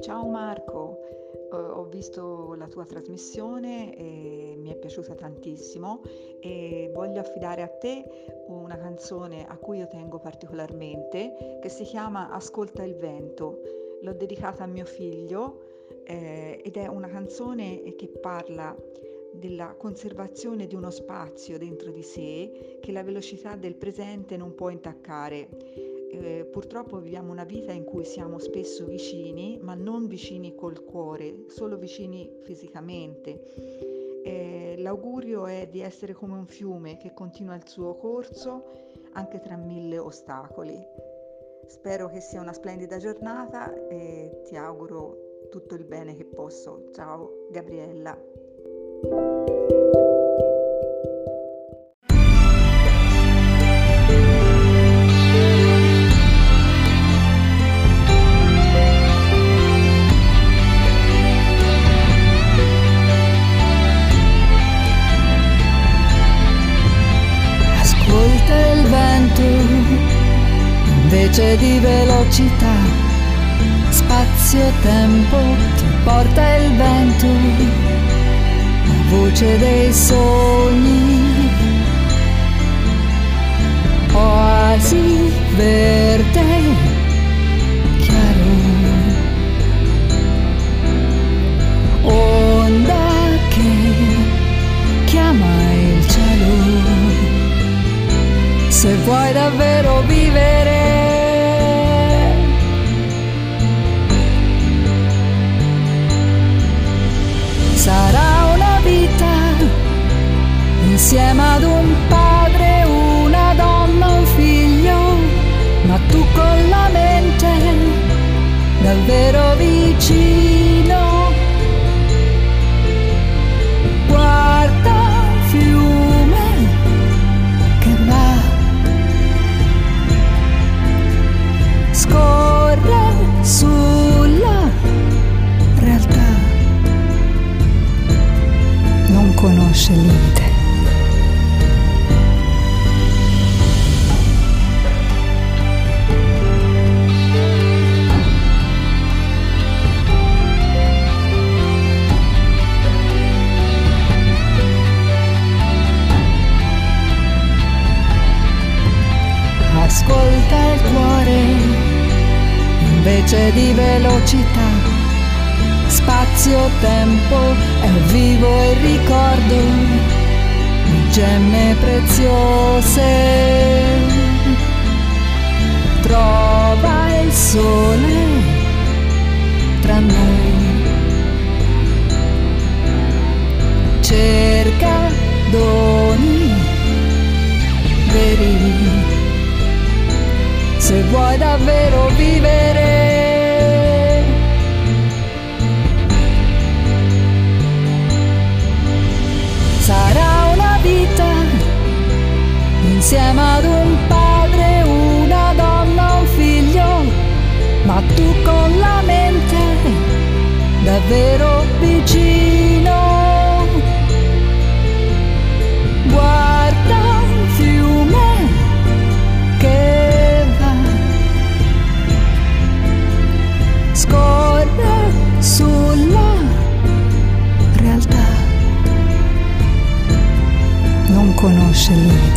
Ciao Marco, ho visto la tua trasmissione e mi è piaciuta tantissimo e voglio affidare a te una canzone a cui io tengo particolarmente che si chiama Ascolta il vento. L'ho dedicata a mio figlio eh, ed è una canzone che parla della conservazione di uno spazio dentro di sé che la velocità del presente non può intaccare eh, purtroppo viviamo una vita in cui siamo spesso vicini, ma non vicini col cuore, solo vicini fisicamente. Eh, l'augurio è di essere come un fiume che continua il suo corso anche tra mille ostacoli. Spero che sia una splendida giornata e ti auguro tutto il bene che posso. Ciao Gabriella. Invece di velocità, spazio-tempo ti porta il vento, la voce dei sogni, oasi verde, chiaro, onda che chiama il cielo, se vuoi davvero vivere. Conosce Spazio, tempo, è vivo il ricordo di gemme preziose. Trova il sole tra noi. Cerca doni veri se vuoi davvero vivere. Insieme ad un padre, una donna, un figlio, ma tu con la mente davvero vicino. conosce il limite.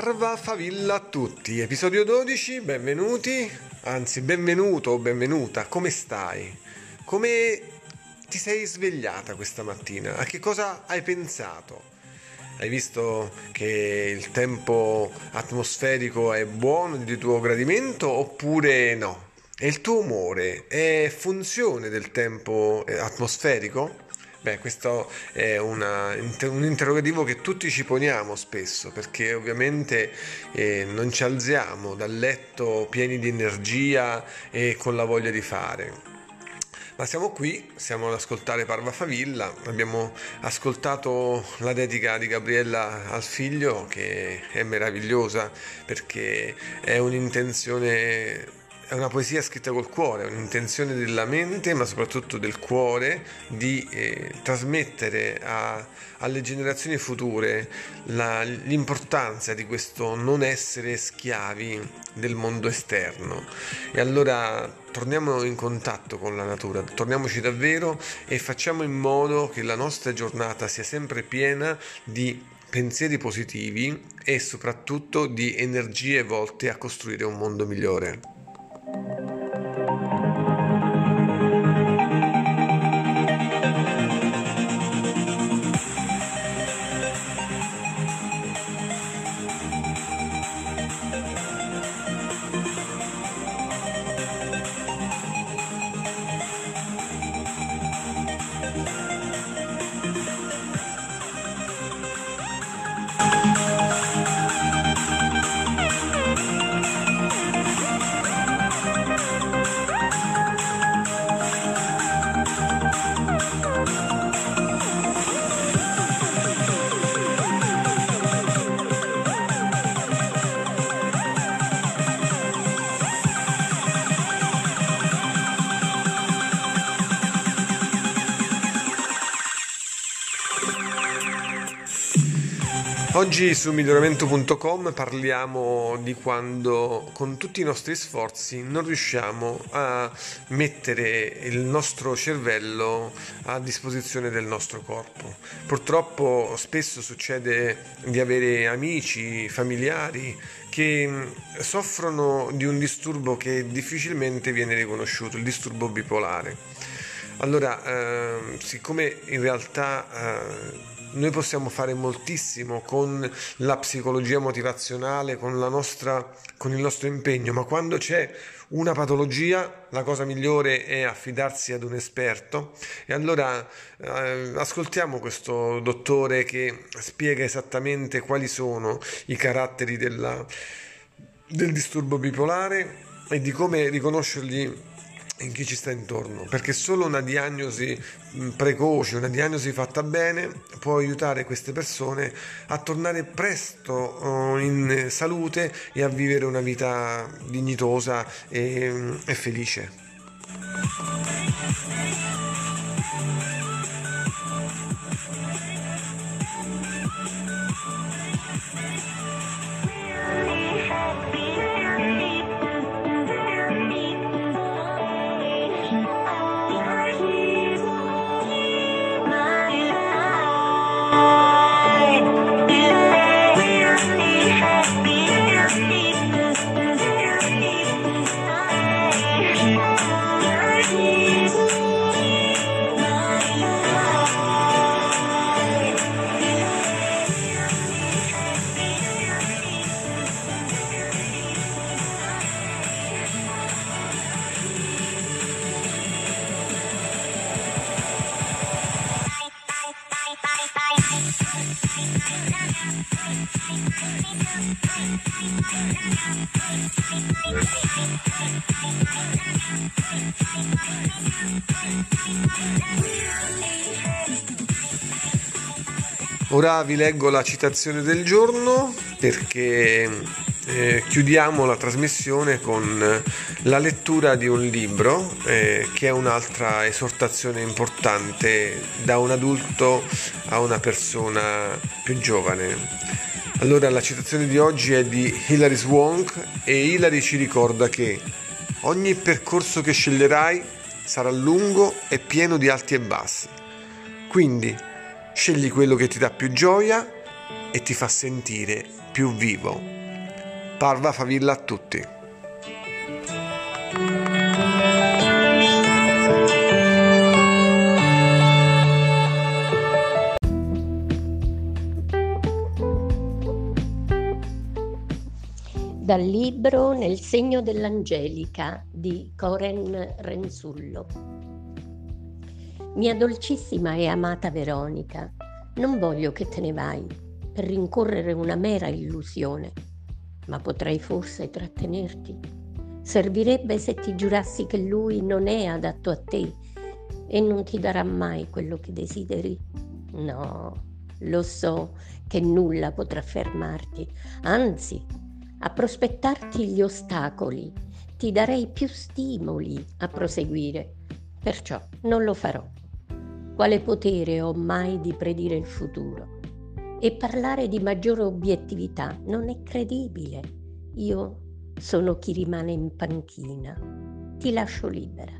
Parva Favilla a tutti, episodio 12, benvenuti, anzi benvenuto o benvenuta, come stai? Come ti sei svegliata questa mattina? A che cosa hai pensato? Hai visto che il tempo atmosferico è buono di tuo gradimento oppure no? E il tuo umore è funzione del tempo eh, atmosferico? Beh, questo è una, un interrogativo che tutti ci poniamo spesso perché ovviamente eh, non ci alziamo dal letto pieni di energia e con la voglia di fare. Ma siamo qui, siamo ad ascoltare Parva Favilla, abbiamo ascoltato la dedica di Gabriella al figlio che è meravigliosa perché è un'intenzione è una poesia scritta col cuore, un'intenzione della mente, ma soprattutto del cuore, di eh, trasmettere a, alle generazioni future la, l'importanza di questo non essere schiavi del mondo esterno. E allora torniamo in contatto con la natura, torniamoci davvero e facciamo in modo che la nostra giornata sia sempre piena di pensieri positivi e soprattutto di energie volte a costruire un mondo migliore. Música Oggi su miglioramento.com parliamo di quando con tutti i nostri sforzi non riusciamo a mettere il nostro cervello a disposizione del nostro corpo. Purtroppo spesso succede di avere amici, familiari che soffrono di un disturbo che difficilmente viene riconosciuto, il disturbo bipolare. Allora, eh, siccome in realtà eh, noi possiamo fare moltissimo con la psicologia motivazionale, con, nostra, con il nostro impegno, ma quando c'è una patologia la cosa migliore è affidarsi ad un esperto. E allora eh, ascoltiamo questo dottore che spiega esattamente quali sono i caratteri della, del disturbo bipolare e di come riconoscerli in chi ci sta intorno, perché solo una diagnosi precoce, una diagnosi fatta bene può aiutare queste persone a tornare presto oh, in salute e a vivere una vita dignitosa e, e felice. Ora vi leggo la citazione del giorno perché eh, chiudiamo la trasmissione con la lettura di un libro eh, che è un'altra esortazione importante da un adulto a una persona più giovane. Allora la citazione di oggi è di Hilary Swank e Hilary ci ricorda che ogni percorso che sceglierai sarà lungo e pieno di alti e bassi. Quindi Scegli quello che ti dà più gioia e ti fa sentire più vivo. Parva favilla a tutti. Dal libro Nel segno dell'Angelica di Coren Rensullo. Mia dolcissima e amata Veronica, non voglio che te ne vai per rincorrere una mera illusione, ma potrei forse trattenerti. Servirebbe se ti giurassi che lui non è adatto a te e non ti darà mai quello che desideri. No, lo so che nulla potrà fermarti, anzi a prospettarti gli ostacoli, ti darei più stimoli a proseguire. Perciò non lo farò. Quale potere ho mai di predire il futuro? E parlare di maggiore obiettività non è credibile. Io sono chi rimane in panchina. Ti lascio libera.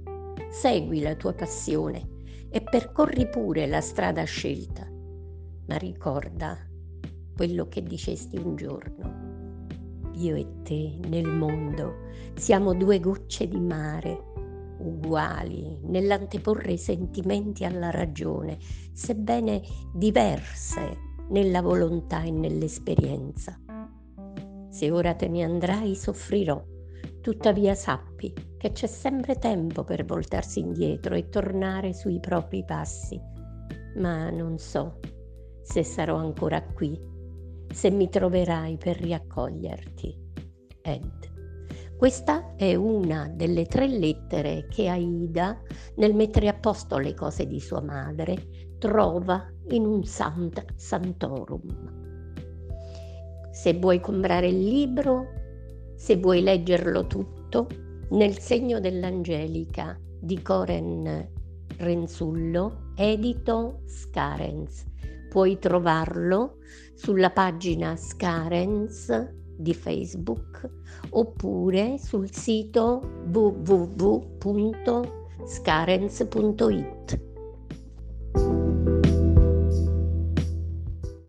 Segui la tua passione e percorri pure la strada scelta. Ma ricorda quello che dicesti un giorno io e te nel mondo. Siamo due gocce di mare, uguali nell'anteporre i sentimenti alla ragione, sebbene diverse nella volontà e nell'esperienza. Se ora te ne andrai, soffrirò, tuttavia sappi che c'è sempre tempo per voltarsi indietro e tornare sui propri passi, ma non so se sarò ancora qui se mi troverai per riaccoglierti. Ed. Questa è una delle tre lettere che Aida, nel mettere a posto le cose di sua madre, trova in un sant santorum. Se vuoi comprare il libro, se vuoi leggerlo tutto, nel segno dell'Angelica di Coren Renzullo, edito Scarens Puoi trovarlo sulla pagina Scarens di Facebook oppure sul sito www.scarens.it.